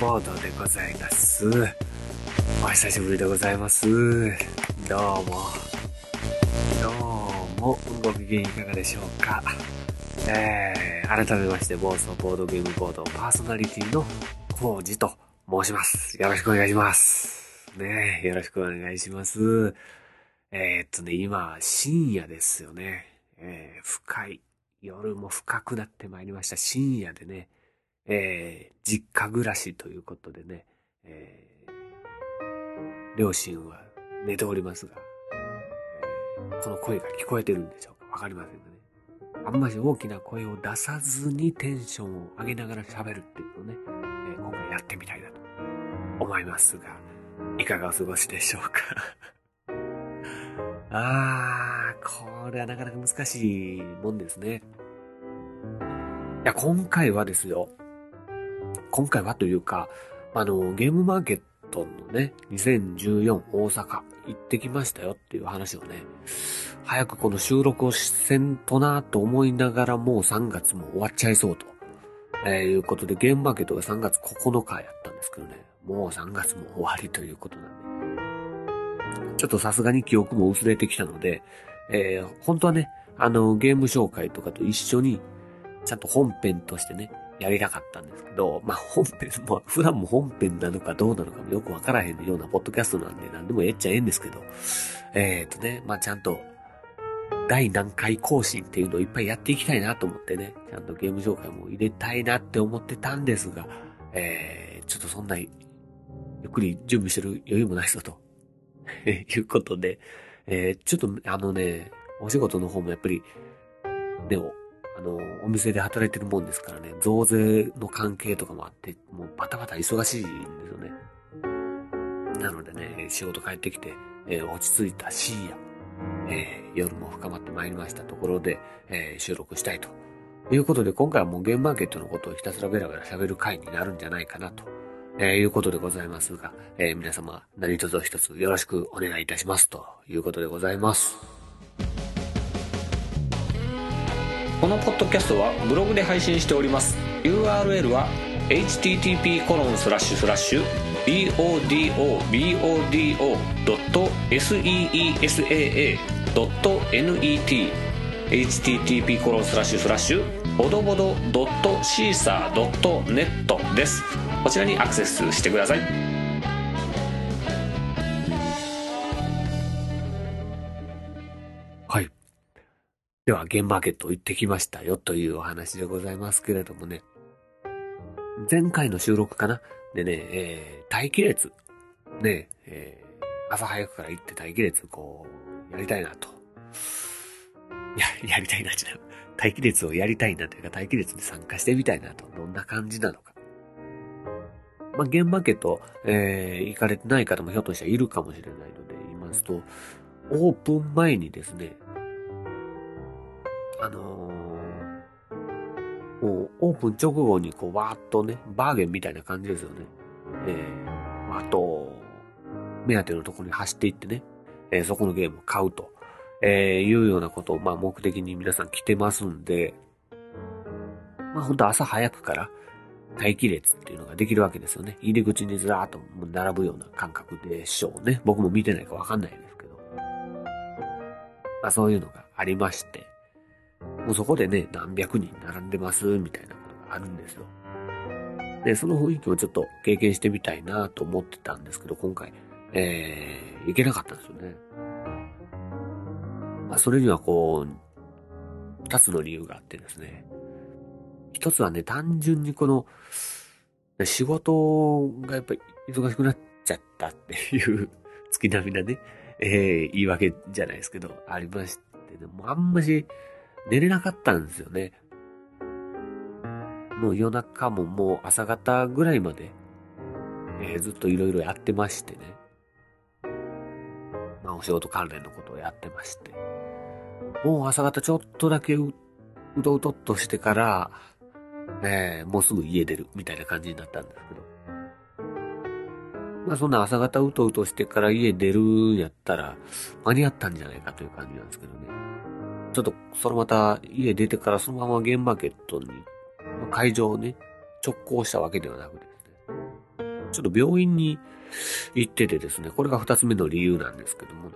ボードでございます。お久しぶりでございます。どうも。どうも、ご機嫌いかがでしょうか。えー、改めまして、暴走ボードゲームボードパーソナリティのコウジと申します。よろしくお願いします。ねよろしくお願いします。えー、っとね、今、深夜ですよね。えー、深い。夜も深くなってまいりました。深夜でね、えー、実家暮らしということでね、えー、両親は寝ておりますが、えーこの声が聞こえてるんでしょうか？わかりませんがね？あんまり大きな声を出さずにテンションを上げながら喋るっていうのをね、えー今回やってみたいなと思いますが、いかがお過ごしでしょうか？あー、これはなかなか難しいもんですね。いや、今回はですよ。今回はというか、あの、ゲームマーケットのね、2014大阪行ってきましたよっていう話をね、早くこの収録をせんとなと思いながらもう3月も終わっちゃいそうと、えーいうことでゲームマーケットが3月9日やったんですけどね、もう3月も終わりということなんで、ちょっとさすがに記憶も薄れてきたので、えー本当はね、あの、ゲーム紹介とかと一緒に、ちゃんと本編としてね、やりたかったんですけど、まあ本編、まあ普段も本編なのかどうなのかもよくわからへんようなポッドキャストなんで何でもええっちゃええんですけど、えっ、とね、まあちゃんと、第何回更新っていうのをいっぱいやっていきたいなと思ってね、ちゃんとゲーム紹介も入れたいなって思ってたんですが、えー、ちょっとそんな、ゆっくり準備してる余裕もないぞと、いうことで、えー、ちょっとあのね、お仕事の方もやっぱり、でも、あの、お店で働いてるもんですからね、増税の関係とかもあって、もうバタバタ忙しいんですよね。なのでね、仕事帰ってきて、えー落ち着いた深夜、えー夜も深まってまいりましたところで、えー収録したいということで、今回はもうゲームマーケットのことをひたすらベラベラ喋る回になるんじゃないかなと、えいうことでございますが、え皆様何卒一つよろしくお願いいたしますということでございます。このポッドキャストはブログで配信しております URL は http コロンスラッシュスラッシュ bodobodo.seesaa.net http コロンスラッシュスラッシュボドボドドットシーサードットネットですこちらにアクセスしてください。では、ゲームマーケット行ってきましたよというお話でございますけれどもね。前回の収録かな？でね、えー、待機列。ね、えー朝早くから行って待機列、こう、やりたいなと。や、やりたいな、違う。待機列をやりたいなというか、待機列に参加してみたいなと。どんな感じなのか。まあ、ゲームマーケット、えー、行かれてない方もひょっとしたらいるかもしれないので言いますと、オープン前にですね、あのーもうオープン直後にこうわーっとね、バーゲンみたいな感じですよね。えー、あと、目当てのところに走っていってね、えーそこのゲームを買うと、えーいうようなことを、まあ目的に皆さん来てますんで、まあ本当朝早くから待機列っていうのができるわけですよね。入り口にずらーっと並ぶような感覚でしょうね。僕も見てないかわかんないですけど。まあそういうのがありまして、もうそこでね、何百人並んでます、みたいなことがあるんですよ。で、その雰囲気をちょっと経験してみたいなと思ってたんですけど、今回、えー、行けなかったんですよね。まあ、それにはこう、二つの理由があってですね。一つはね、単純にこの、仕事がやっぱり忙しくなっちゃったっていう月並みなね、えー言い訳じゃないですけど、ありまして、でもあんまし、寝れなかったんですよね。もう夜中ももう朝方ぐらいまで、えー、ずっといろいろやってましてね。まあお仕事関連のことをやってまして。もう朝方ちょっとだけう、うとうとっとしてから、えー、もうすぐ家出るみたいな感じになったんですけど。まあそんな朝方うとうとしてから家出るんやったら間に合ったんじゃないかという感じなんですけどね。ちょっとそのまた家出てからそのままゲームマーケットに会場をね、直行したわけではなくてですね、ちょっと病院に行っててですね、これが二つ目の理由なんですけども、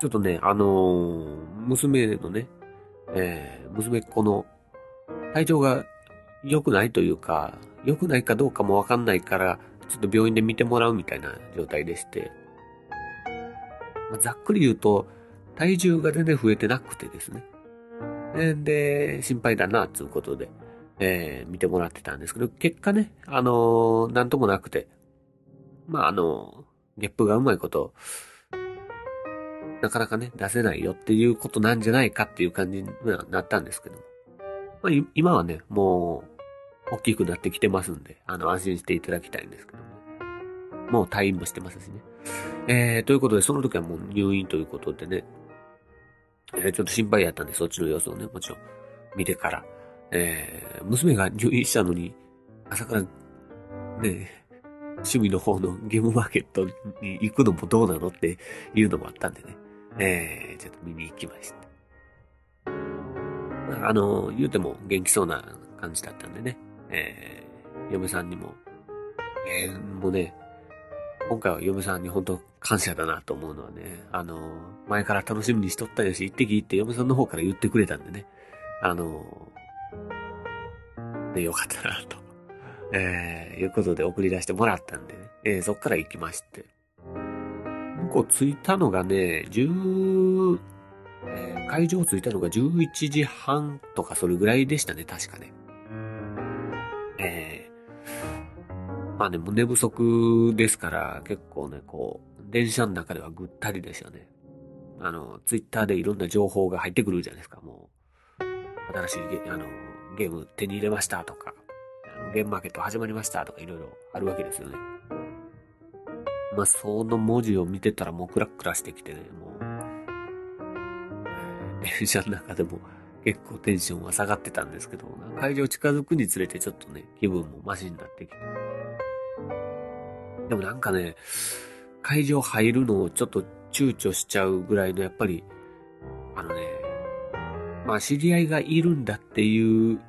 ちょっとね、あのー、娘のね、えー、娘っ子の体調が良くないというか、良くないかどうかもわかんないから、ちょっと病院で見てもらうみたいな状態でして、まあ、ざっくり言うと、体重が全然増えてなくてですね。で、心配だな、つうことで、えー、見てもらってたんですけど、結果ね、あのー、なんともなくて、まあ、あのー、ゲップがうまいこと、なかなかね、出せないよっていうことなんじゃないかっていう感じになったんですけども。まあ、今はね、もう、大きくなってきてますんで、あの、安心していただきたいんですけども。もう退院もしてますしね。えー、ということで、その時はもう入院ということでね、えー、ちょっと心配やったんで、そっちの様子をね、もちろん見てから、えー、娘が入院したのに、朝から、ね、趣味の方のゲームマーケットに行くのもどうなのっていうのもあったんでね、えー、ちょっと見に行きました。あの、言うても元気そうな感じだったんでね、えー、嫁さんにも、えー、もうね、今回は嫁さんに本当感謝だなと思うのはね、あの、前から楽しみにしとったよし、行ってきって嫁さんの方から言ってくれたんでね、あの、ね、よかったなと、えー、いうことで送り出してもらったんでね、えー、そっから行きまして。向こう着いたのがね、10、えー、会場着いたのが11時半とかそれぐらいでしたね、確かね。まあね、寝不足ですから、結構ね、こう、電車の中ではぐったりですよね。あの、ツイッターでいろんな情報が入ってくるじゃないですか、もう。新しいゲあのゲーム手に入れましたとか、ゲームマーケット始まりましたとかいろいろあるわけですよね。まあ、その文字を見てたらもうクラクラしてきてね、もう、電車の中でも結構テンションは下がってたんですけど、会場近づくにつれてちょっとね、気分もマシになってきて。でもなんかね、会場入るのをちょっと躊躇しちゃうぐらいの、やっぱり、あのね、まあ知り合いがいるんだっていう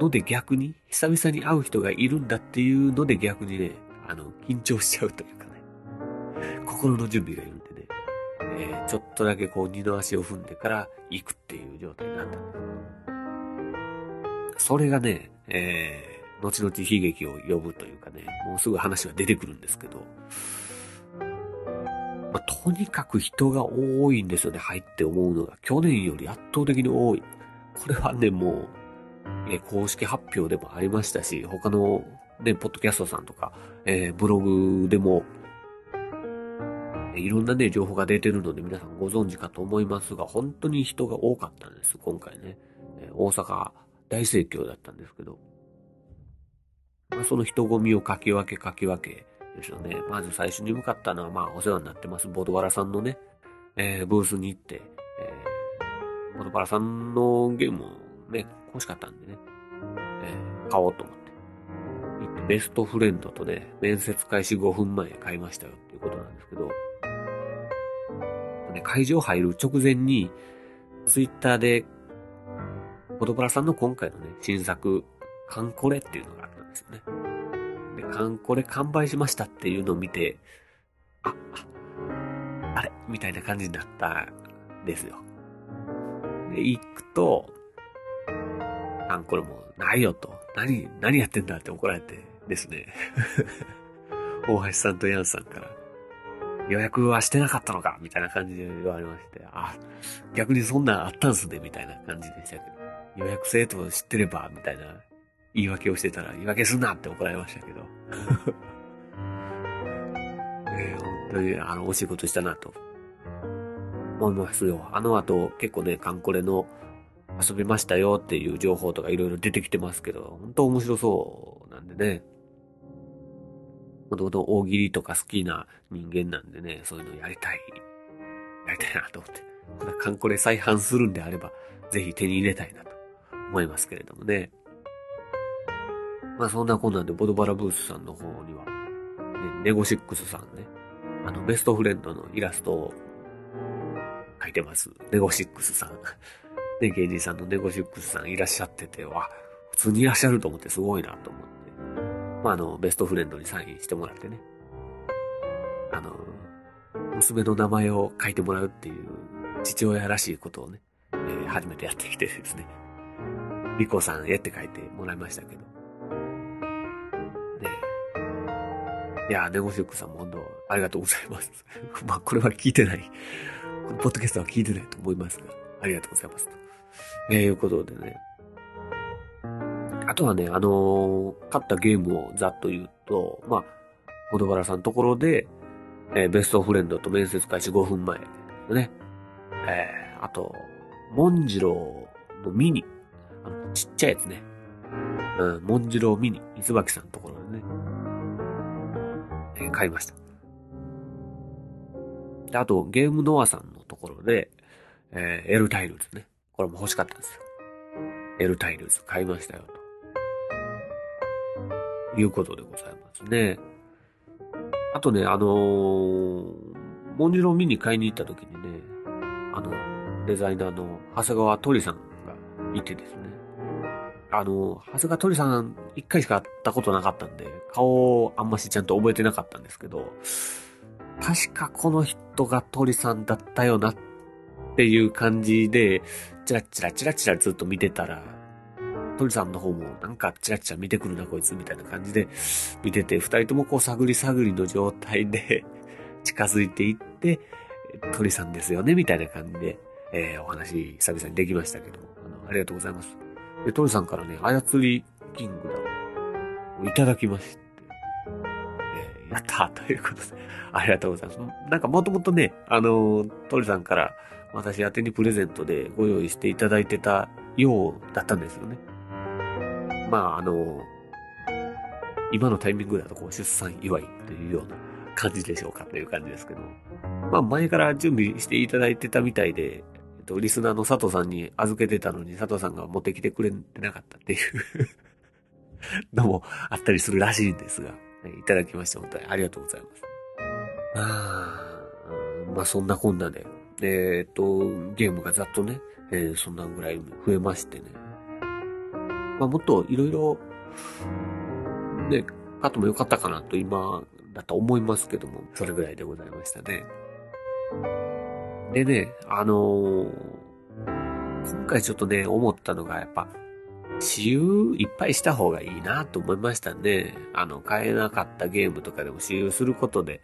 ので逆に、久々に会う人がいるんだっていうので逆にね、あの、緊張しちゃうというかね、心の準備がいるんでね、えー、ちょっとだけこう二の足を踏んでから行くっていう状態になったんです。それがね、えー後々悲劇を呼ぶというかね、もうすぐ話が出てくるんですけど、まあ、とにかく人が多いんですよね、入って思うのが。去年より圧倒的に多い。これはね、もう、え公式発表でもありましたし、他のね、ポッドキャストさんとか、えー、ブログでも、いろんなね、情報が出てるので皆さんご存知かと思いますが、本当に人が多かったんです、今回ね。え大阪大盛況だったんですけど。まあ、その人混みをかき分けかき分けですよね。まず最初に向かったのは、まあ、お世話になってます、ボドバラさんのね、えー、ブースに行って、えー、ボドバラさんのゲームをね、欲しかったんでね、えー、買おうと思って。行って、ベストフレンドとね、面接開始5分前買いましたよっていうことなんですけど、ね、会場入る直前に、ツイッターで、ボドバラさんの今回のね、新作、カンコレっていうのがですよね。で、かん、これ完売しましたっていうのを見て、あ、あれ？みたいな感じになったんですよ。で、行くと、あんこれもうないよと。何、何やってんだって怒られてですね。大橋さんとヤンさんから、予約はしてなかったのか？みたいな感じで言われまして、あ、逆にそんなんあったんすねみたいな感じでしたけど、予約制と知ってれば、みたいな言い訳をしてたら、言い訳すんなって怒られましたけど。えー、本当に、あの、惜しいことしたなと。思いますよ。あの後結構ね、カンコレの遊びましたよっていう情報とかいろいろ出てきてますけど、本当面白そうなんでね。もともと大喜利とか好きな人間なんでね、そういうのやりたい。やりたいなと思って。カンコレ再販するんであれば、ぜひ手に入れたいなと思いますけれどもね。まあそんなこんなんでボドバラブースさんの方には、ね、ネゴシックスさんね、あのベストフレンドのイラストを書いてます。ネゴシックスさん。ね、芸人さんのネゴシックスさんいらっしゃってて、わ、普通にいらっしゃると思ってすごいなと思って。まあ、あの、ベストフレンドにサインしてもらってね。あの、娘の名前を書いてもらうっていう父親らしいことをね、えー、初めてやってきてですね。リコさんへって書いてもらいましたけど。いや、ネゴシックさんも本当ありがとうございます。まあ、これは聞いてない。このポッドキャストは聞いてないと思いますが、ありがとうございます。と、えー、いうことでね。あとはね、あのー、勝ったゲームをざっと言うと、まあ、小戸原さんのところで、えー、ベストフレンドと面接開始5分前ね。えー、あと、モンジローのミニ。あの、ちっちゃいやつね。うん、モンジローミニ。水脇さんのところでね。えー、買いました。で、あと、ゲームノアさんのところで、えー、エルタイルズね。これも欲しかったんですよ。エルタイルズ買いましたよ、と。いうことでございますね。あとね、あのー、モンジロ見に買いに行った時にね、あの、デザイナーの長谷川鳥さんがいてですね。あの、長谷川鳥さん一回しか会ったことなかったんで、顔をあんましちゃんと覚えてなかったんですけど、確かこの人が鳥さんだったよなっていう感じで、チラチラチラチラずっと見てたら、鳥さんの方もなんかチラチラ見てくるなこいつみたいな感じで見てて、二人ともこう探り探りの状態で近づいていって、鳥さんですよねみたいな感じで、えー、お話久々にできましたけど、あの、ありがとうございます。で、鳥さんからね、操りキングダムをいただきまして、えー、やったということで、ありがとうございます。なんかもともとね、あのー、鳥さんから私宛にプレゼントでご用意していただいてたようだったんですよね。まあ、あの、今のタイミングだとこう出産祝いというような感じでしょうかという感じですけど、まあ前から準備していただいてたみたいで、と、リスナーの佐藤さんに預けてたのに佐藤さんが持ってきてくれてなかったっていう のもあったりするらしいんですが、いただきまして本当にありがとうございます。あまあそんなこんなで、えー、っと、ゲームがざっとね、えー、そんなぐらい増えましてね、まあ、もっといろいろ、ね、買ってもよかったかなと今だと思いますけども、それぐらいでございましたね。でね、あのー、今回ちょっとね、思ったのがやっぱ、私有いっぱいした方がいいなと思いましたね。あの、買えなかったゲームとかでも私有することで、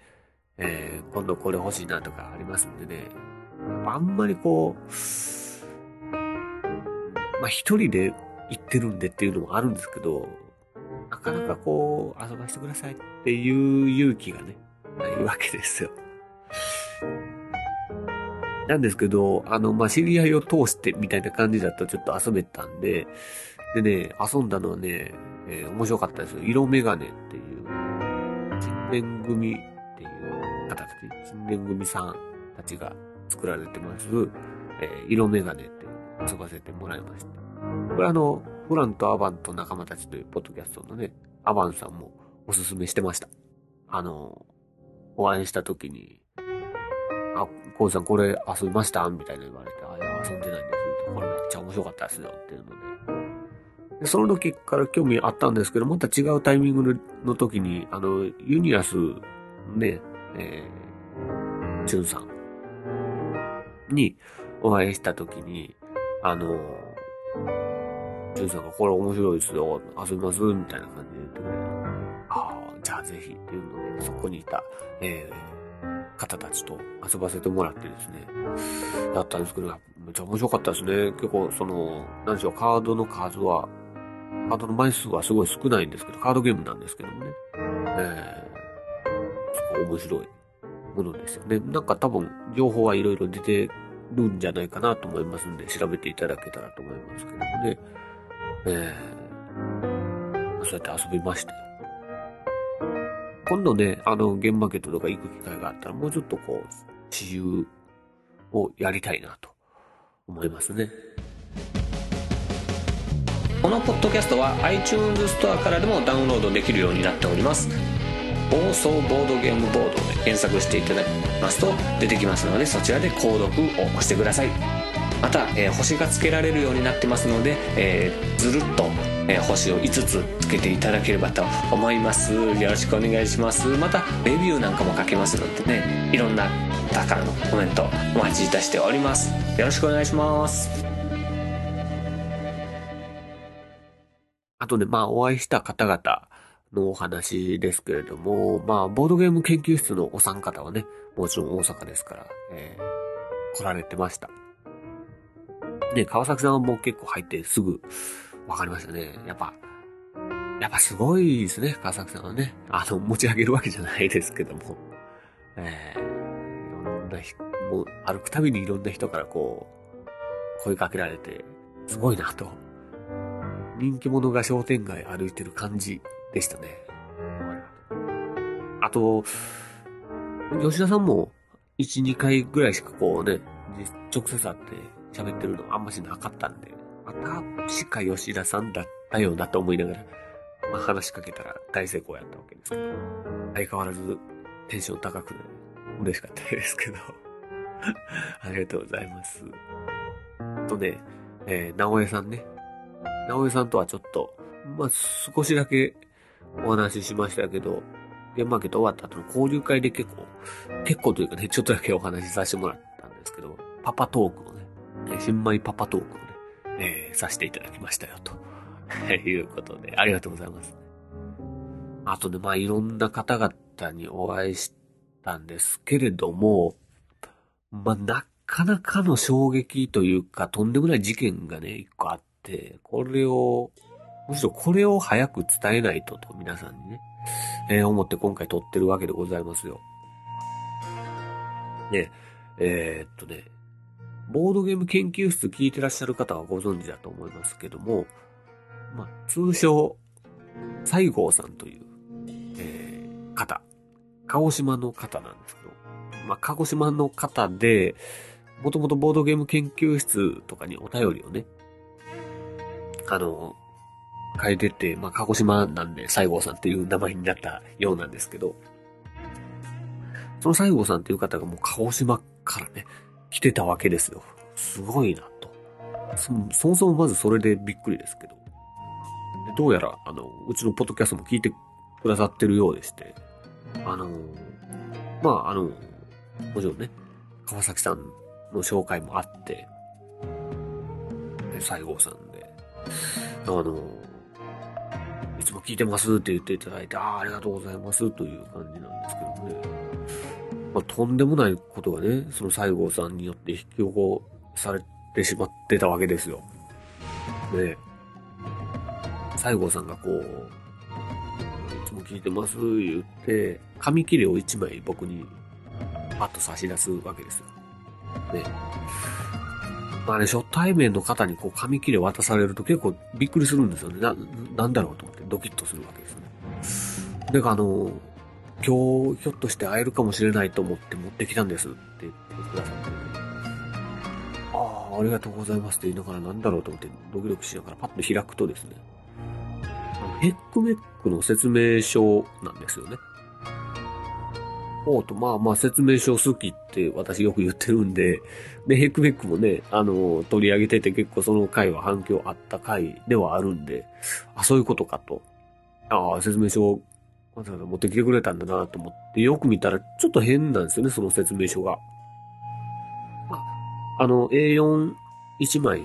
えー、今度これ欲しいなとかありますんでね。あんまりこう、まあ一人で言ってるんでっていうのもあるんですけど、なかなかこう、遊ばせてくださいっていう勇気がね、ないわけですよ。なんですけど、あの、まあ、知り合いを通してみたいな感じだとちょっと遊べたんで、でね、遊んだのはね、えー、面白かったですよ。色メガネっていう、人年組っていう方たち、人年組さんたちが作られてます、えー、色メガネって遊ばせてもらいました。これあの、フランとアバンと仲間たちというポッドキャストのね、アバンさんもおすすめしてました。あの、お会いした時に、コウさんこれ遊びました？みたいな言われて、あ、いや、遊んでないんです。これめっちゃ面白かったですよっていうので。でその時から興味あったんですけど、また違うタイミングの時に、あの、ユニアス、ね、えー、チュンさんにお会いした時に、あの、ジュンさんがこれ面白いですよ、遊びます？みたいな感じで言ってくれて、ああ、じゃあぜひっていうので、そこにいた、えー、方たちと遊ばせてもらってですね、やったんですけど、めっちゃ面白かったですね。結構、その、何でしょう、カードの数は、カードの枚数はすごい少ないんですけど、カードゲームなんですけどもね、えー、すごい面白いものですよね。なんか多分、情報はいろいろ出てるんじゃないかなと思いますんで、調べていただけたらと思いますけどもね。えー、そうやって遊びまして。今度ね、あの、ゲームマーケットとか行く機会があったら、もうちょっとこう、私有をやりたいなと思いますね。このポッドキャストは iTunes ストアからでもダウンロードできるようになっております放送ボードゲームボードで検索していただきますと出てきますのでそちらで購読を押してくださいまた、えー、星がつけられるようになってますので、えー、ずるっと、えー、星を5つつけていただければと思います。よろしくお願いします。またレビューなんかも書けますのでねいろんな方からのコメントお待ちいたしております。よろしくお願いします。あとね、まあ、お会いした方々のお話ですけれども、まあ、ボードゲーム研究室のお三方はね、もちろん大阪ですから、えー、来られてました。ね、川崎さんはもう結構入ってすぐ分かりましたね。やっぱ、やっぱすごいですね、川崎さんはね。あの、持ち上げるわけじゃないですけども。えー、いろんな人、もう歩くたびにいろんな人からこう、声かけられて、すごいなと人気者が商店街歩いてる感じでしたね。あと、吉田さんも1、2回ぐらいしかこうね、直接会って喋ってるのあんましなかったんで、また、しか吉田さんだったよなと思いながら、まあ話しかけたら大成功やったわけですけど、相変わらずテンション高くて嬉しかったですけど、ありがとうございます。とね、えー、直江さんね、直江さんとはちょっと、まあ、少しだけお話ししましたけど、ゲームマーケット終わった後の交流会で結構、結構というかね、ちょっとだけお話しさせてもらったんですけど、パパトークをね、新米パパトークを、えー、させていただきましたよ、と いうことで、ありがとうございます。あとね、まあ、いろんな方々にお会いしたんですけれども、まあ、なかなかの衝撃というか、とんでもない事件がね、一個あって、これを、むしろこれを早く伝えないとと皆さんにね、えー、思って今回撮ってるわけでございますよ。ね、えー、っとね、ボードゲーム研究室聞いてらっしゃる方はご存知だと思いますけども、まあ、通称、西郷さんという、えー、方。鹿児島の方なんですけど、まあ、鹿児島の方で、もともとボードゲーム研究室とかにお便りをね、あの、変えてて、まあ、鹿児島なんで西郷さんっていう名前になったようなんですけど、その西郷さんっていう方がもう鹿児島からね、来てたわけですよ。すごいなと。そそもそもまずそれでびっくりですけど。どうやら、あの、うちのポッドキャストも聞いてくださってるようでして、あの、まあ、あの、もちろんね、川崎さんの紹介もあって、西郷さんであの、いつも聞いてますって言っていただいて、ああ、ありがとうございますという感じなんですけどね。まあ、とんでもないことがね、その西郷さんによって引き起こされてしまってたわけですよ。ね西郷さんがこう、いつも聞いてます言って、紙切れを1枚僕にパッと差し出すわけですよ。ね。まあね、初対面の方にこう紙切れ渡されると結構びっくりするんですよね。な、なんだろうと思ってドキッとするわけですね。で、あの、今日ひょっとして会えるかもしれないと思って持ってきたんですって言ってくださって、ああ、ありがとうございますって言いながらなんだろうと思ってドキドキしながらパッと開くとですね、ヘックメックの説明書なんですよね。おうと、まあまあ説明書好きって私よく言ってるんで、で、ヘックメックもね、あの、取り上げてて結構その回は反響あった回ではあるんで、あ、そういうことかと。ああ、説明書わざわざ持ってきてくれたんだなと思って、よく見たらちょっと変なんですよね、その説明書が。あの、A41 枚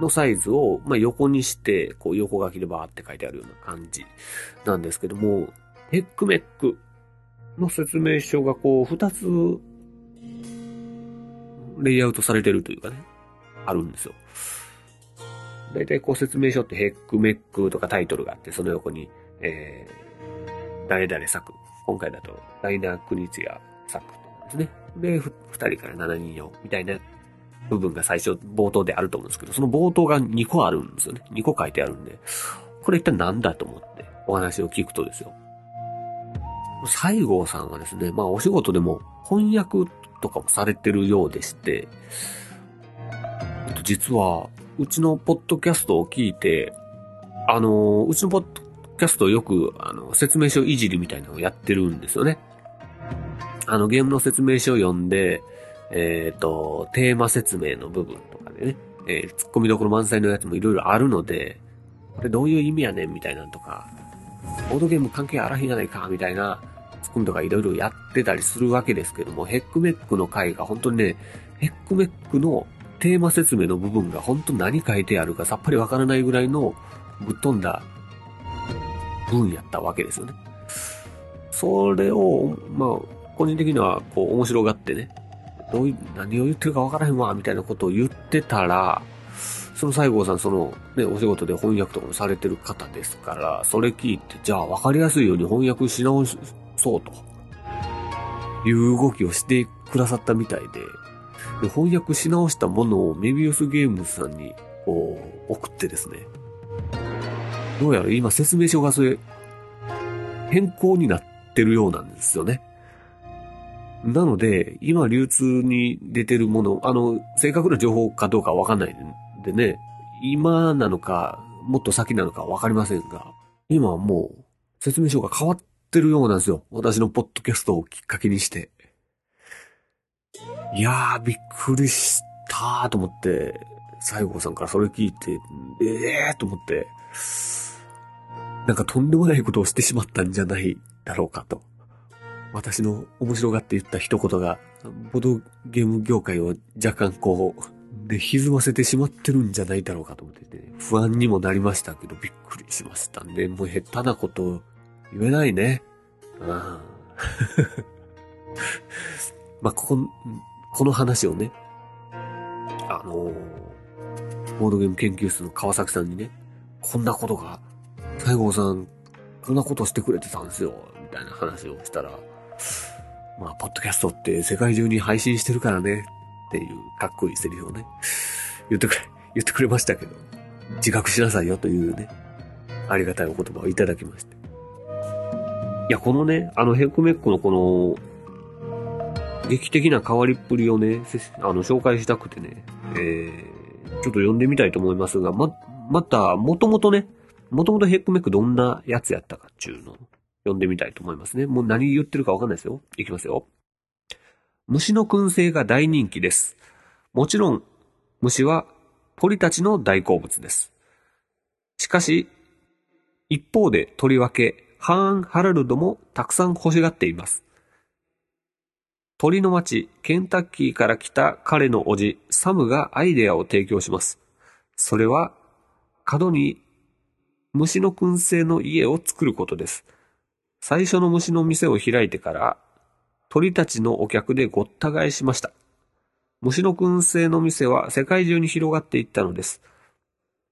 のサイズを、まあ、横にして、こう横書きでバーって書いてあるような感じなんですけども、ヘックメックの説明書がこう、二つ、レイアウトされてるというかね、あるんですよ。だいたいこう説明書ってヘックメックとかタイトルがあって、その横に、えー、誰々作。今回だと、ライナー・クニツヤ作とですね。で、二人から7人用みたいな部分が最初冒頭であると思うんですけど、その冒頭が2個あるんですよね。2個書いてあるんで、これ一体何だと思ってお話を聞くとですよ。西郷さんはですね、まあお仕事でも翻訳とかもされてるようでして、実は、うちのポッドキャストを聞いて、あの、うちのポッドキャストよく、あの、説明書いじりみたいなのをやってるんですよね。あの、ゲームの説明書を読んで、えっ、ー、と、テーマ説明の部分とかでね、えー、突っ込みどころ満載のやつもいろいろあるので、これどういう意味やねんみたいなんとか、ボードゲーム関係あらへんやないかみたいな、ツッコミとかいろいろやってたりするわけですけども、ヘックメックの回が本当にね、ヘックメックのテーマ説明の部分が本当何書いてあるかさっぱりわからないぐらいのぶっ飛んだ文やったわけですよね。それを、まあ、個人的にはこう面白がってね、どういう、何を言ってるかわからへんわ、みたいなことを言ってたら、その西郷さん、その、ね、お仕事で翻訳とかもされてる方ですから、それ聞いて、じゃあ分かりやすいように翻訳し直そうと、いう動きをしてくださったみたいで、で翻訳し直したものをメビウスゲームズさんに、こう、送ってですね、どうやら今説明書がそれ、変更になってるようなんですよね。なので、今流通に出てるもの、あの、正確な情報かどうかわかんないんでね、今なのか、もっと先なのかわかりませんが、今はもう説明書が変わってるようなんですよ。私のポッドキャストをきっかけにして。いやー、びっくりしたーと思って、西郷さんからそれ聞いて、ええーと思って、なんかとんでもないことをしてしまったんじゃないだろうかと。私の面白がって言った一言が、ボードゲーム業界を若干こう、で、歪ませてしまってるんじゃないだろうかと思ってて、不安にもなりましたけど、びっくりしましたね。もう下手なこと言えないね。ああ。まあ、ここ、この話をね、あの、ボードゲーム研究室の川崎さんにね、こんなことが、西郷さん、こんなことしてくれてたんですよ、みたいな話をしたら、まあ、ポッドキャストって世界中に配信してるからね、っていうかっこいいセリフをね、言ってくれ、言ってくれましたけど、自覚しなさいよというね、ありがたいお言葉をいただきまして。いや、このね、あのヘクメックのこの、劇的な変わりっぷりをね、あの、紹介したくてね、えー、ちょっと読んでみたいと思いますが、ま、また、もともとね、もともとヘックメックどんなやつやったかっていうのを読んでみたいと思いますね。もう何言ってるかわかんないですよ。いきますよ。虫の燻製が大人気です。もちろん、虫は鳥たちの大好物です。しかし、一方でとりわけ、ハーン・ハラルドもたくさん欲しがっています。鳥の町、ケンタッキーから来た彼の叔父、サムがアイデアを提供します。それは、角に虫の燻製の家を作ることです。最初の虫の店を開いてから、鳥たちのお客でごった返しました。虫の燻製の店は世界中に広がっていったのです。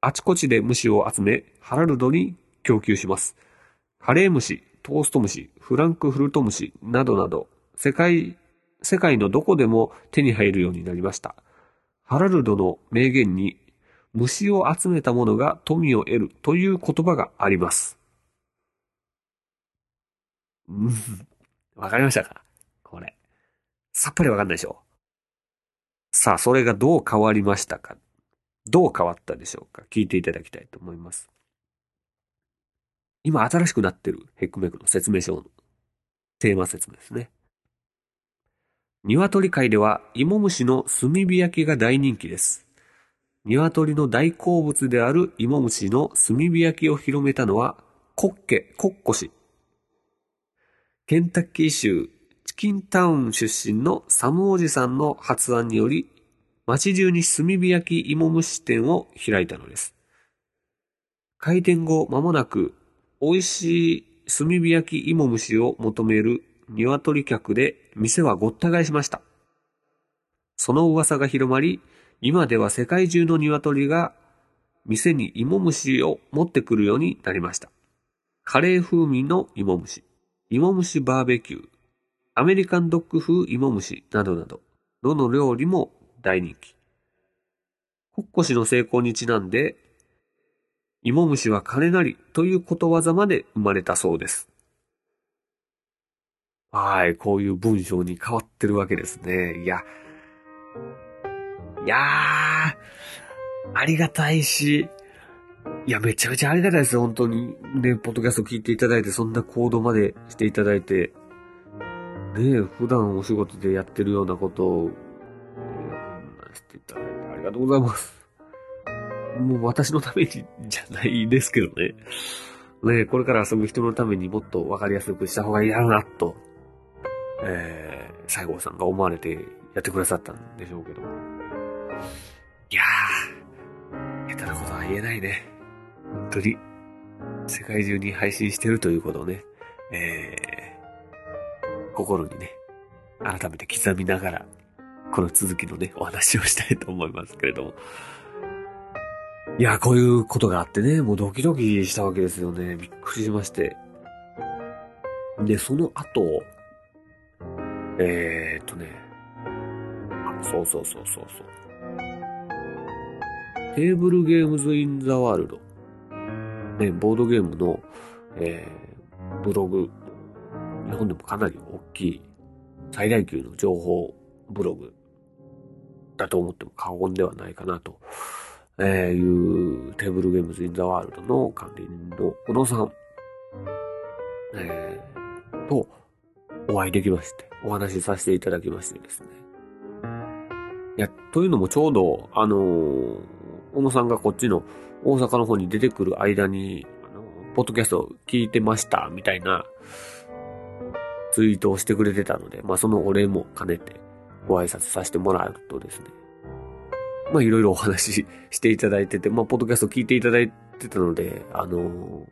あちこちで虫を集め、ハラルドに供給します。カレー虫、トースト虫、フランクフルト虫などなど、世界世界のどこでも手に入るようになりました。ハラルドの名言に、虫を集めた者が富を得るという言葉があります。うん。わかりましたか？これ。さっぱりわかんないでしょ？さあ、それがどう変わりましたか？どう変わったでしょうか？聞いていただきたいと思います。今新しくなってるヘックメイクの説明書のテーマ説明ですね。鶏界では芋虫の炭火焼きが大人気です。鶏の大好物である芋虫の炭火焼きを広めたのはコッケ、コッコ氏。ケンタッキー州チキンタウン出身のサムおじさんの発案により、街中に炭火焼き芋虫店を開いたのです。開店後間もなく、美味しい炭火焼き芋虫を求める鶏客で店はごった返しました。その噂が広まり、今では世界中の鶏が店に芋虫を持ってくるようになりました。カレー風味の芋虫、芋虫バーベキュー、アメリカンドッグ風芋虫などなど、どの料理も大人気。越しの成功にちなんで、芋虫は金なりということわざまで生まれたそうです。はい、こういう文章に変わってるわけですね。いや、いやー、ありがたいし、いや、めちゃめちゃありがたいですよ、本当に。ね、ポッドキャスト聞いていただいて、そんな行動までしていただいて、ね普段お仕事でやってるようなことを、ね、していただいてありがとうございます。もう私のためにじゃないですけどね。ねこれから遊ぶ人のためにもっとわかりやすくした方がいいやろうな、と、えー、西郷さんが思われてやってくださったんでしょうけど。いやー、下手なことは言えないね。本当に、世界中に配信してるということをね、えー、心にね、改めて刻みながら、この続きのね、お話をしたいと思いますけれども。いや、こういうことがあってね、もうドキドキしたわけですよね。びっくりしまして。で、その後、えー、っとね、あ、そうそうそうそうそう。テーブルゲームズ・イン・ザ・ワールド。ね、ボードゲームの、えー、ブログ。日本でもかなり大きい、最大級の情報ブログだと思っても過言ではないかなとえ、いうテーブルゲームズインザワールドの管理人の小野さん、えー、とお会いできまして、お話しさせていただきましてですね。いや、というのもちょうど、あのー、小野さんがこっちの大阪の方に出てくる間に、あのポッドキャスト聞いてました、みたいなツイートをしてくれてたので、まあそのお礼も兼ねてご挨拶させてもらうとですね、まあいろいろお話ししていただいてて、まあポッドキャスト聞いていただいてたので、あの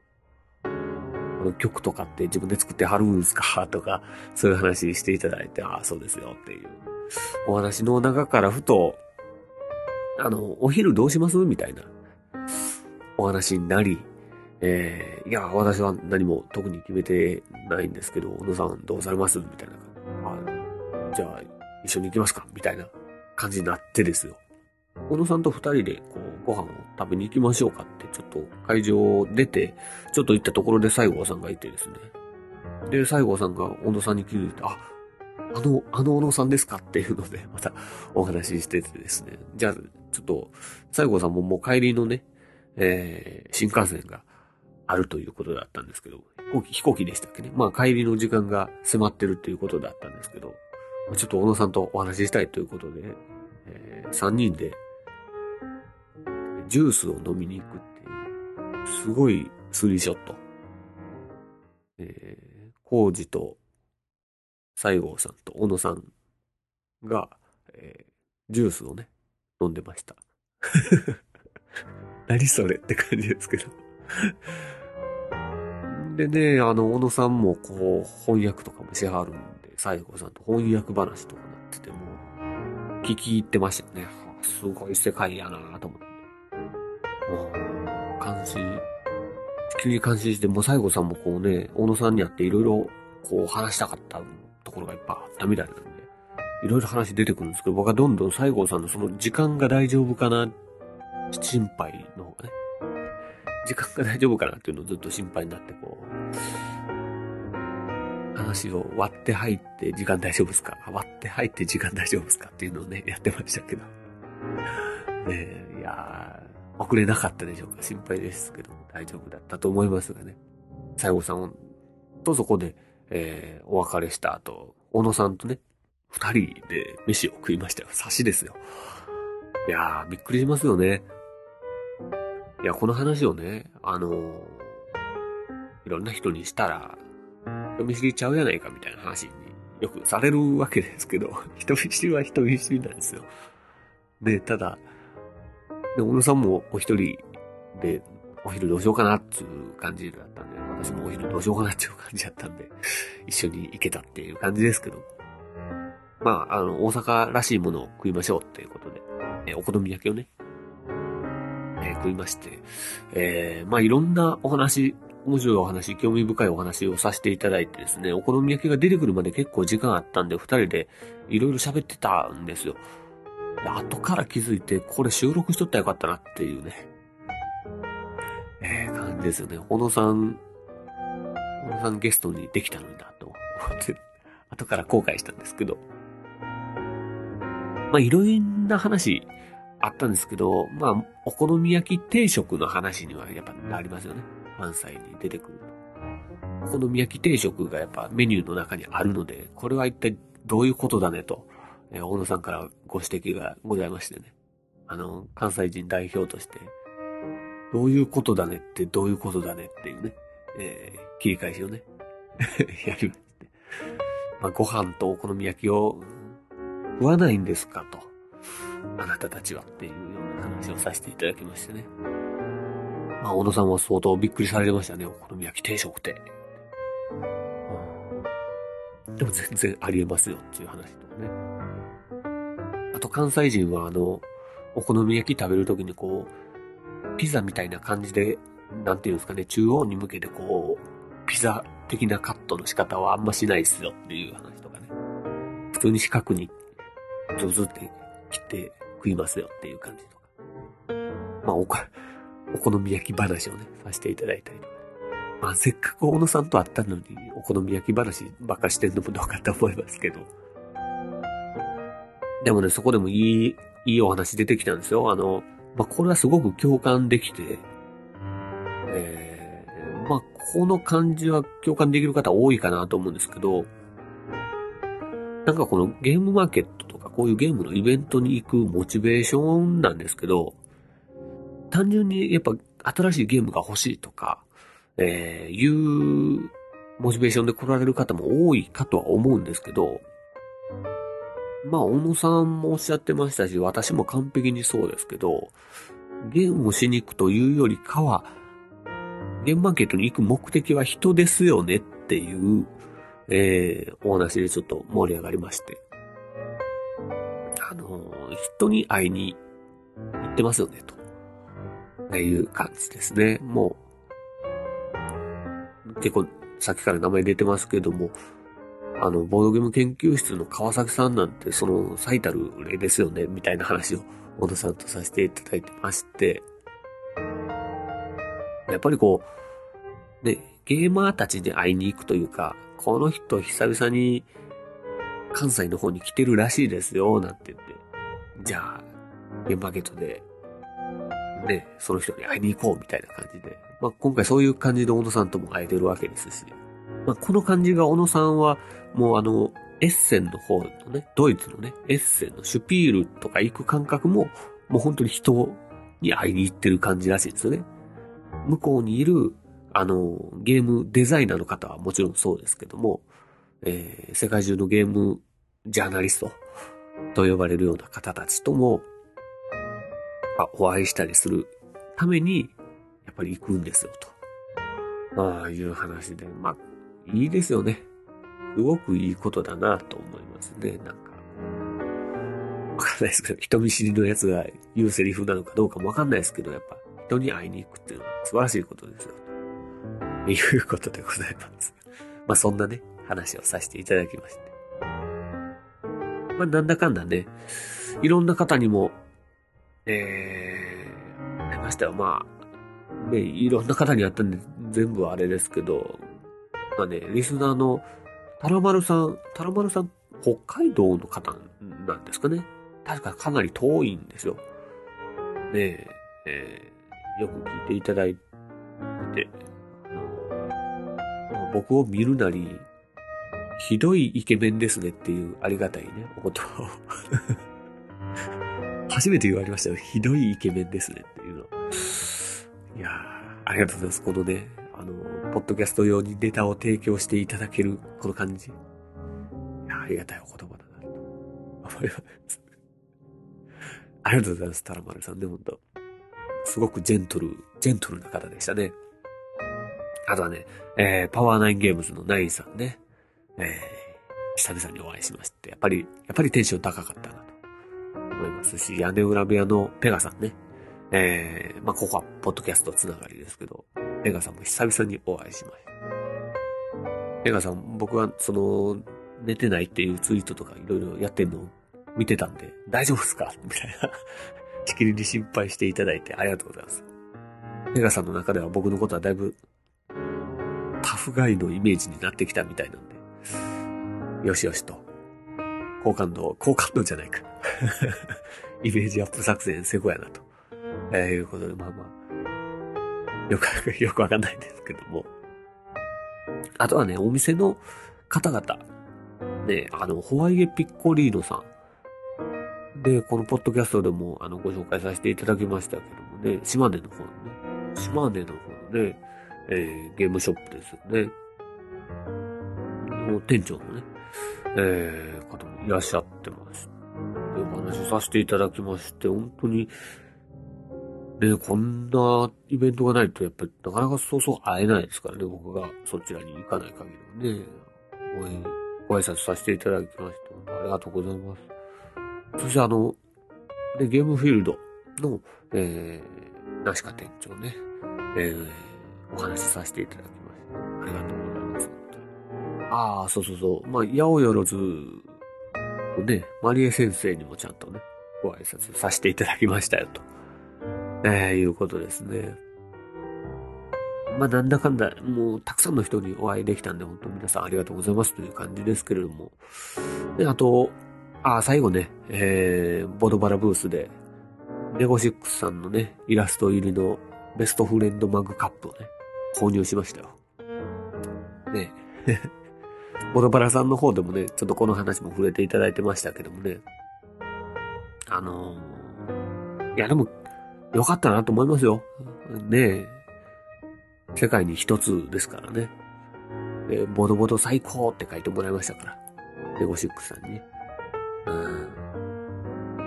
ー、曲とかって自分で作ってはるんですか？とか、そういう話していただいて、ああ、そうですよっていうお話の中からふと、あの、お昼どうします？みたいなお話になり、えー、いや、私は何も特に決めてないんですけど、小野さんどうされます？みたいな。あじゃあ、一緒に行きますか？みたいな感じになってですよ。小野さんと二人で、こう、ご飯を食べに行きましょうかって、ちょっと会場を出て、ちょっと行ったところで西郷さんがいてですね。で、西郷さんが小野さんに気づいて、あ、あの、あの小野さんですか？っていうので、またお話ししててですね。じゃあ、ちょっと、西郷さんももう帰りのね、えー、新幹線があるということだったんですけど、飛行機、飛行機でしたっけね。まあ帰りの時間が迫ってるっていうことだったんですけど、ちょっと小野さんとお話ししたいということで、えー、3人でジュースを飲みに行くっていう、すごいスリーショット。えー、コウジと西郷さんと小野さんが、えー、ジュースをね、飲んでました。何それって感じですけど でね、あの、小野さんもこう、翻訳とかもしはるんで、西郷さんと翻訳話とかなってても、聞き入ってましたよね。すごい世界やなと思って。もう感心、急に感心して、もう西郷さんもこうね、大野さんに会っていろいろこう話したかったところがいっぱいあったみたいなん、いろいろ話出てくるんですけど、僕はどんどん西郷さんのその時間が大丈夫かな、心配の方がね、時間が大丈夫かなっていうのをずっと心配になってこう、話を割って入って時間大丈夫ですか？割って入って時間大丈夫ですかっていうのをね、やってましたけど。ねいやー遅れなかったでしょうか？心配ですけど大丈夫だったと思いますがね。西郷さんとそこで、えー、お別れした後、小野さんとね、二人で飯を食いましたよ。差しですよ。いやー、びっくりしますよね。いや、この話をね、あのー、いろんな人にしたら、人見知りちゃうやないかみたいな話によくされるわけですけど、人見知りは人見知りなんですよ。で、ただ、で、小野さんもお一人で、お昼どうしようかなっていう感じだったんで、私もお昼どうしようかなっていう感じだったんで、一緒に行けたっていう感じですけど。まあ、あの、大阪らしいものを食いましょうっていうことで、えお好み焼きをね、えー、食いまして、えー、まあいろんなお話、面白いお話、興味深いお話をさせていただいてですね、お好み焼きが出てくるまで結構時間あったんで、二人でいろいろ喋ってたんですよ。で後から気づいて、これ収録しとったらよかったなっていうね、えー、感じですよね。小野さん、小野さんゲストにできたのになと思って、後から後悔したんですけど、まあ、いろんな話あったんですけど、まあ、お好み焼き定食の話にはやっぱなりますよね。関西に出てくると。お好み焼き定食がやっぱメニューの中にあるので、これは一体どういうことだねと、えー、大野さんからご指摘がございましてね。あの、関西人代表として、どういうことだねってどういうことだねっていうね、えー、切り返しをね、やりまして。まあ、ご飯とお好み焼きを食わないんですかと。あなたたちはっていうような話をさせていただきましてね。まあ、小野さんは相当びっくりされましたね。お好み焼き定食って。うん、でも全然ありえますよっていう話とかね。あと関西人はあの、お好み焼き食べるときにこう、ピザみたいな感じで、なんていうんですかね、中央に向けてこう、ピザ的なカットの仕方はあんましないですよっていう話とかね。普通に四角にズズって切って食いますよっていう感じとか。まあ、おか、お好み焼き話をね、させていただいたりとか。まあ、せっかく小野さんと会ったのに、お好み焼き話ばっかしてんのもどうかと思いますけど。でもね、そこでもいい、いいお話出てきたんですよ。あの、まあ、これはすごく共感できて、えー、まあ、この感じは共感できる方多いかなと思うんですけど、なんかこのゲームマーケットとこういうゲームのイベントに行くモチベーションなんですけど、単純にやっぱ新しいゲームが欲しいとか、えー、いうモチベーションで来られる方も多いかとは思うんですけど、まあ、小野さんもおっしゃってましたし、私も完璧にそうですけど、ゲームをしに行くというよりかは、ゲームマーケットに行く目的は人ですよねっていうえー、お話でちょっと盛り上がりまして。あの、人に会いに行ってますよね、と。いう感じですね。もう、結構、さっきから名前出てますけども、あの、ボードゲーム研究室の川崎さんなんて、その最たる例ですよね、みたいな話を、小野さんとさせていただいてまして、やっぱりこう、ね、ゲーマーたちに会いに行くというか、この人久々に関西の方に来てるらしいですよ、なんて言って。じゃあ、ゲームマーケットで、ね、その人に会いに行こうみたいな感じで。まあ、今回そういう感じで小野さんとも会えてるわけですし。まあ、この感じが小野さんは、もうあの、エッセンの方のね、ドイツのね、エッセンのシュピールとか行く感覚も、もう本当に人に会いに行ってる感じらしいんですよね。向こうにいるあの、ゲームデザイナーの方はもちろんそうですけども、えー、世界中のゲームジャーナリストと呼ばれるような方たちとも、あ、お会いしたりするために、やっぱり行くんですよ、と。ああいう話で、まあ、いいですよね。すごくいいことだなと思いますね、なんか。わかんないですけど、人見知りのやつが言うセリフなのかどうかもわかんないですけど、やっぱ人に会いに行くっていうのは素晴らしいことですよ。ということでございます。まあそんなね、話をさせていただきまして。まあなんだかんだね、いろんな方にも、えー、ありましたよ。まあ、ね、いろんな方に会ったんで、全部あれですけど、まあね、リスナーの、タラマルさん、タラマルさん、北海道の方なんですかね。確かかなり遠いんですよ。ねえ、えー、よく聞いていただいて、僕を見るなり、ひどいイケメンですねっていうありがたいね、お言葉を 初めて言われましたよ。ひどいイケメンですねっていうの。いや、ありがとうございます。このね、あの、ポッドキャスト用にネタを提供していただける、この感じ。いやありがたいお言葉だなと思います。ありがとうございます、タラマルさんね、ほんと。すごくジェントル、ジェントルな方でしたね。あとはね、えー、パワーナインゲームズのナインさんね、えー、久々にお会いしまして、やっぱり、やっぱりテンション高かったなと思いますし、屋根裏部屋のペガさんね、えー、まあ、ここはポッドキャストつながりですけど、ペガさんも久々にお会いしました。ペガさん、僕はその、寝てないっていうツイートとかいろいろやってんのを見てたんで、大丈夫ですか？みたいな。しきりに心配していただいてありがとうございます。メガさんの中では僕のことはだいぶタフガイのイメージになってきたみたいなんで、よしよしと。好感度、好感度じゃないか。イメージアップ作戦成功やなと。えー、いうことで、まあまあ、よく、よくわかんないんですけども。あとはね、お店の方々。ね、あの、ホワイエピッコリーノさん。で、このポッドキャストでも、あの、ご紹介させていただきましたけどもね、島根の方のね、島根の方のね、えー、ゲームショップですよね。の店長のね、えー、方もいらっしゃってます。で、お話しさせていただきまして、本当に、ね、こんなイベントがないと、やっぱりなかなかそうそう会えないですからね、僕がそちらに行かない限りはね、ご挨拶させていただきまして、ありがとうございます。そしてあの、で、ゲームフィールドの、えー、ナシカ店長ね、えー、お話しさせていただきああ、そうそうそう。まあ、八百万のね、マリエ先生にもちゃんとね、ご挨拶させていただきましたよ、と。えー、いうことですね。まあ、なんだかんだ、もう、たくさんの人にお会いできたんで、本当皆さんありがとうございますという感じですけれども。で、あと、あ、最後ね、えー、ボドバラブースで、レゴシックスさんのね、イラスト入りのベストフレンドマグカップをね、購入しましたよ。ねボドバラさんの方でもね、ちょっとこの話も触れていただいてましたけどもね。あのー、いやでも、よかったなと思いますよ。ねえ世界に一つですからね。えボドボド最高って書いてもらいましたから。レゴシックさんにね。う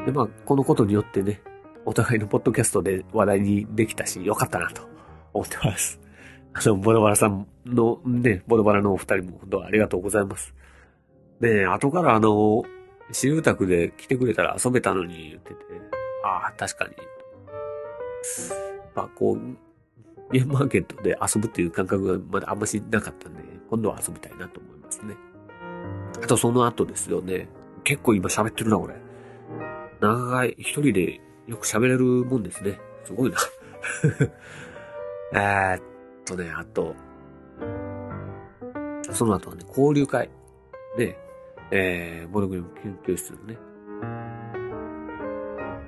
ん。で、まあ、このことによってね、お互いのポッドキャストで話題にできたし、よかったなと思ってます。あの、ボロバラさんの、ね、ボロバラのお二人も本当ありがとうございます。ね後からあの、私有宅で来てくれたら遊べたのに言ってて、ああ、確かに。まあ、こう、ゲームマーケットで遊ぶっていう感覚がまだあんましなかったんで、今度は遊びたいなと思いますね。あとその後ですよね。結構今喋ってるな、これ。長い、一人でよく喋れるもんですね。すごいな。えっとね、あと、その後はね、交流会で、えー、ボルグリム研究室のね、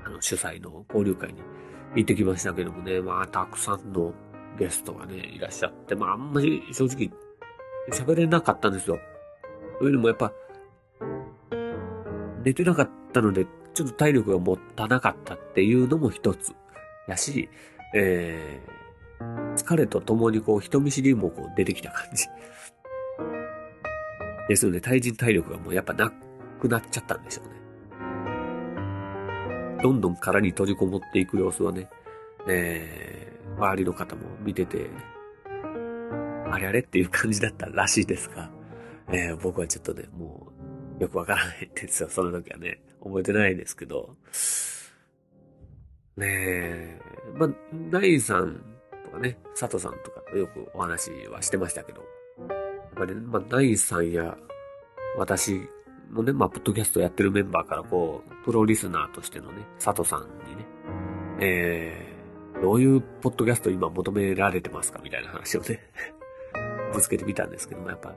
あの、主催の交流会に行ってきましたけどもね、まあ、たくさんのゲストがね、いらっしゃって、まあ、あんまり正直、喋れなかったんですよ。というのもやっぱ、寝てなかったので、ちょっと体力が持たなかったっていうのも一つやし、えー、疲れとともにこう人見知りもこう出てきた感じ。ですので対人体力がもうやっぱなくなっちゃったんでしょうね。どんどん殻に閉じこもっていく様子はね、えー、周りの方も見てて、あれあれっていう感じだったらしいですが、えー、僕はちょっとね、もう、よくわからないんですよ、その時はね。覚えてないですけど。ねえ、まあ、ナインさんかね、佐藤さんとかとよくお話はしてましたけど、やっぱり、ね、まあ、ナインさんや私のね、まあ、ポッドキャストやってるメンバーからこう、プロリスナーとしてのね、佐藤さんにね、えー、どういうポッドキャスト今求められてますかみたいな話をね ぶつけてみたんですけども、やっぱ、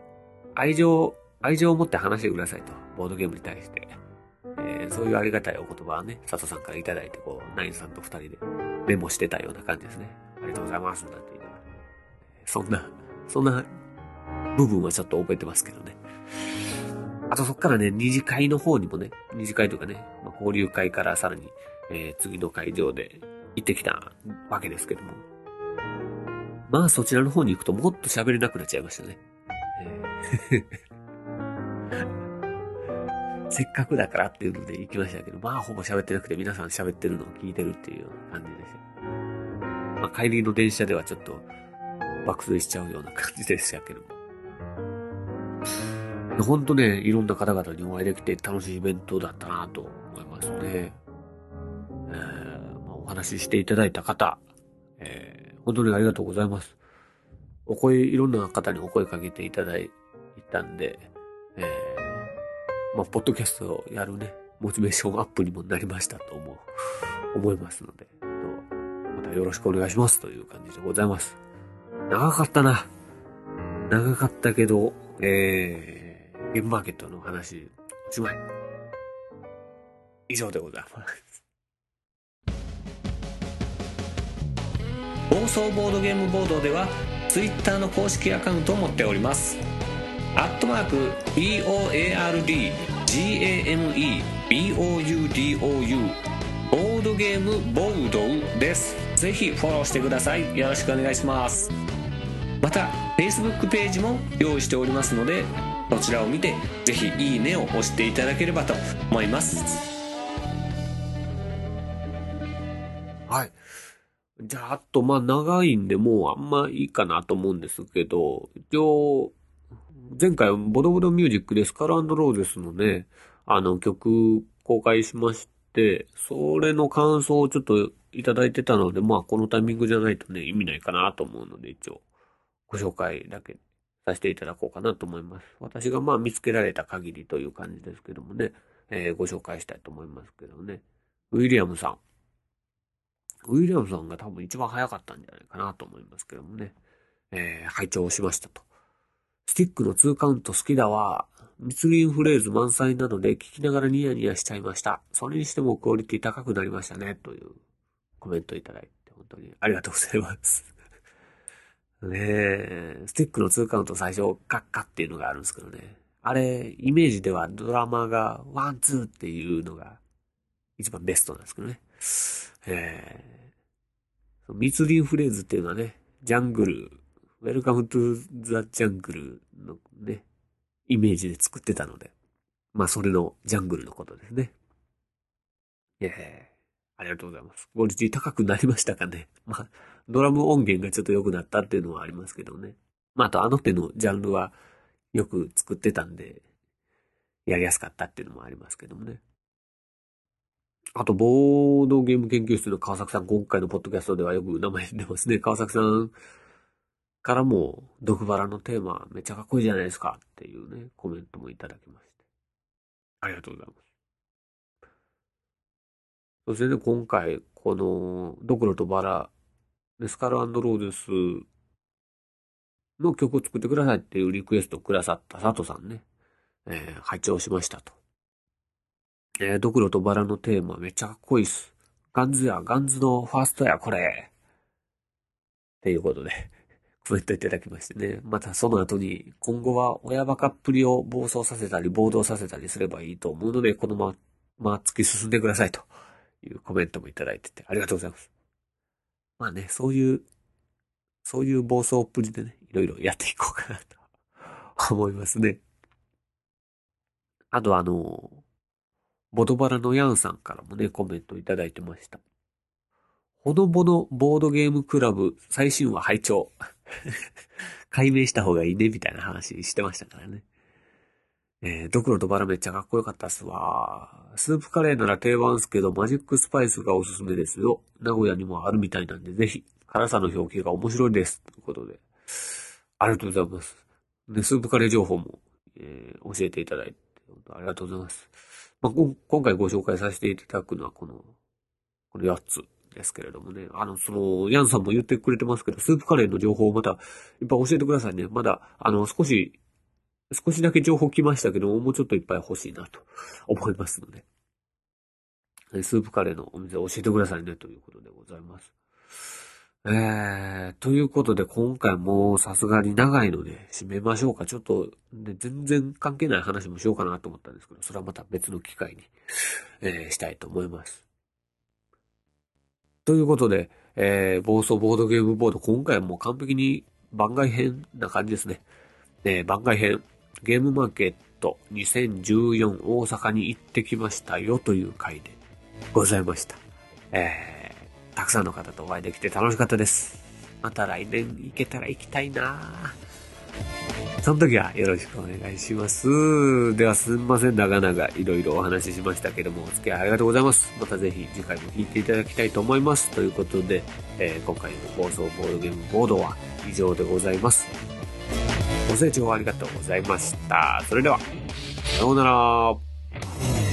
愛情、愛情を持って話してくださいと、ボードゲームに対して。えー、そういうありがたいお言葉はね、佐藤さんからいただいて、こう、ナインさんと二人でメモしてたような感じですね。ありがとうございます、なんて言いなら。そんな、そんな部分はちょっと覚えてますけどね。あとそっからね、二次会の方にもね、二次会とかね、まあ、交流会からさらに、えー、次の会場で行ってきたわけですけども。まあそちらの方に行くともっと喋れなくなっちゃいましたね。えー せっかくだからっていうので行きましたけど、まあほぼ喋ってなくて皆さん喋ってるのを聞いてるっていうような感じでした。まあ帰りの電車ではちょっと爆睡しちゃうような感じでしたけども。ほんとね、いろんな方々にお会いできて楽しいイベントだったなと思いますね。えーまあ、お話ししていただいた方、えー、本当にありがとうございます。お声、いろんな方にお声かけていただいたんで、えーまあ、ポッドキャストをやるね、モチベーションアップにもなりましたと思う、思いますので、たよろしくお願いしますという感じでございます。長かったな。長かったけど、えー、ゲームマーケットの話、おしまい。以上でございます。暴走ボードゲームボードでは Twitter の公式アカウントを持っておりますアットマーク BOARDGAMEBOUDOU ボードゲームボードですぜひフォローしてください。よろしくお願いします。また Facebook ページも用意しておりますのでそちらを見てぜひいいねを押していただければと思います。はい。じゃあ、あと、まあ、長いんで、もうあんまいいかなと思うんですけど、一応、前回、ボドボドミュージックでスカルローゼスのね、あの曲公開しまして、それの感想をちょっといただいてたので、まあ、このタイミングじゃないとね、意味ないかなと思うので、一応、ご紹介だけさせていただこうかなと思います。私がまあ見つけられた限りという感じですけどもね、えー、ご紹介したいと思いますけどね。ウィリアムさん。ウィリアムさんが多分一番早かったんじゃないかなと思いますけどもね。えー、拝聴しましたと。スティックの2カウント好きだわ。密林フレーズ満載なので聞きながらニヤニヤしちゃいました。それにしてもクオリティ高くなりましたね。というコメントいただいて本当にありがとうございます。ねえ、スティックの2カウント最初カッカっていうのがあるんですけどね。あれ、イメージではドラマがワンツーっていうのが一番ベストなんですけどね。えー、密林フレーズっていうのはね、ジャングル、ウェルカムトゥザジャングルのね、イメージで作ってたので、まあそれのジャングルのことですね。えー、ありがとうございます。クオリティ高くなりましたかね。まあ、ドラム音源がちょっと良くなったっていうのはありますけどね。まあ、あとあの手のジャンルはよく作ってたんで、やりやすかったっていうのもありますけどもね。あと、ボードゲーム研究室の川崎さん、今回のポッドキャストではよく名前出ますね。川崎さんからも、毒バラのテーマ、めっちゃかっこいいじゃないですかっていうね、コメントもいただきまして。ありがとうございます。そしてね、今回、この、ドクロとバラ、ネスカルローデスの曲を作ってくださいっていうリクエストをくださった佐藤さんね、えー、拝聴しましたと。えー、ドクロとバラのテーマめっちゃかっこいいっす。ガンズや、ガンズのファーストや、これ。っていうことで、コメントいただきましてね。またその後に、今後は親バカっぷりを暴走させたり、暴動させたりすればいいと思うので、このまま突き進んでくださいというコメントもいただいてて、ありがとうございます。まあね、そういう、そういう暴走っぷりでね、いろいろやっていこうかなと思いますね。あとあの、ボドバラのヤンさんからもね、コメントいただいてました。ほのぼのボードゲームクラブ最新話拝聴 解明した方がいいね、みたいな話してましたからね。えー、ドクロとバラめっちゃかっこよかったっすわ。スープカレーなら定番っすけど、マジックスパイスがおすすめですよ。名古屋にもあるみたいなんで、ぜひ、辛さの表記が面白いです。ということで。ありがとうございます。で、スープカレー情報も、えー、教えていただいて、ありがとうございます。まあ、今回ご紹介させていただくのはこの、この8つですけれどもね。あの、その、ヤンさんも言ってくれてますけど、スープカレーの情報をまた、いっぱい教えてくださいね。まだ、あの、少し、少しだけ情報来ましたけども、うちょっといっぱい欲しいなと思いますので。スープカレーのお店教えてくださいね、ということでございます。えー、ということで今回もさすがに長いので締めましょうか。ちょっと、ね、全然関係ない話もしようかなと思ったんですけど、それはまた別の機会に、えー、したいと思います。ということで、えー、暴走ボードゲームボード、今回はもう完璧に番外編な感じですね。えー、番外編、ゲームマーケット2014大阪に行ってきましたよという回でございました。えーたくさんの方とお会いできて楽しかったです。また来年行けたら行きたいなぁその時はよろしくお願いします。ではすんません、長々いろいろお話ししましたけども、お付き合いありがとうございます。またぜひ次回も聴いていただきたいと思います。ということで、えー、今回の放送ボードゲームボードは以上でございます。ご清聴ありがとうございました。それでは、さようなら。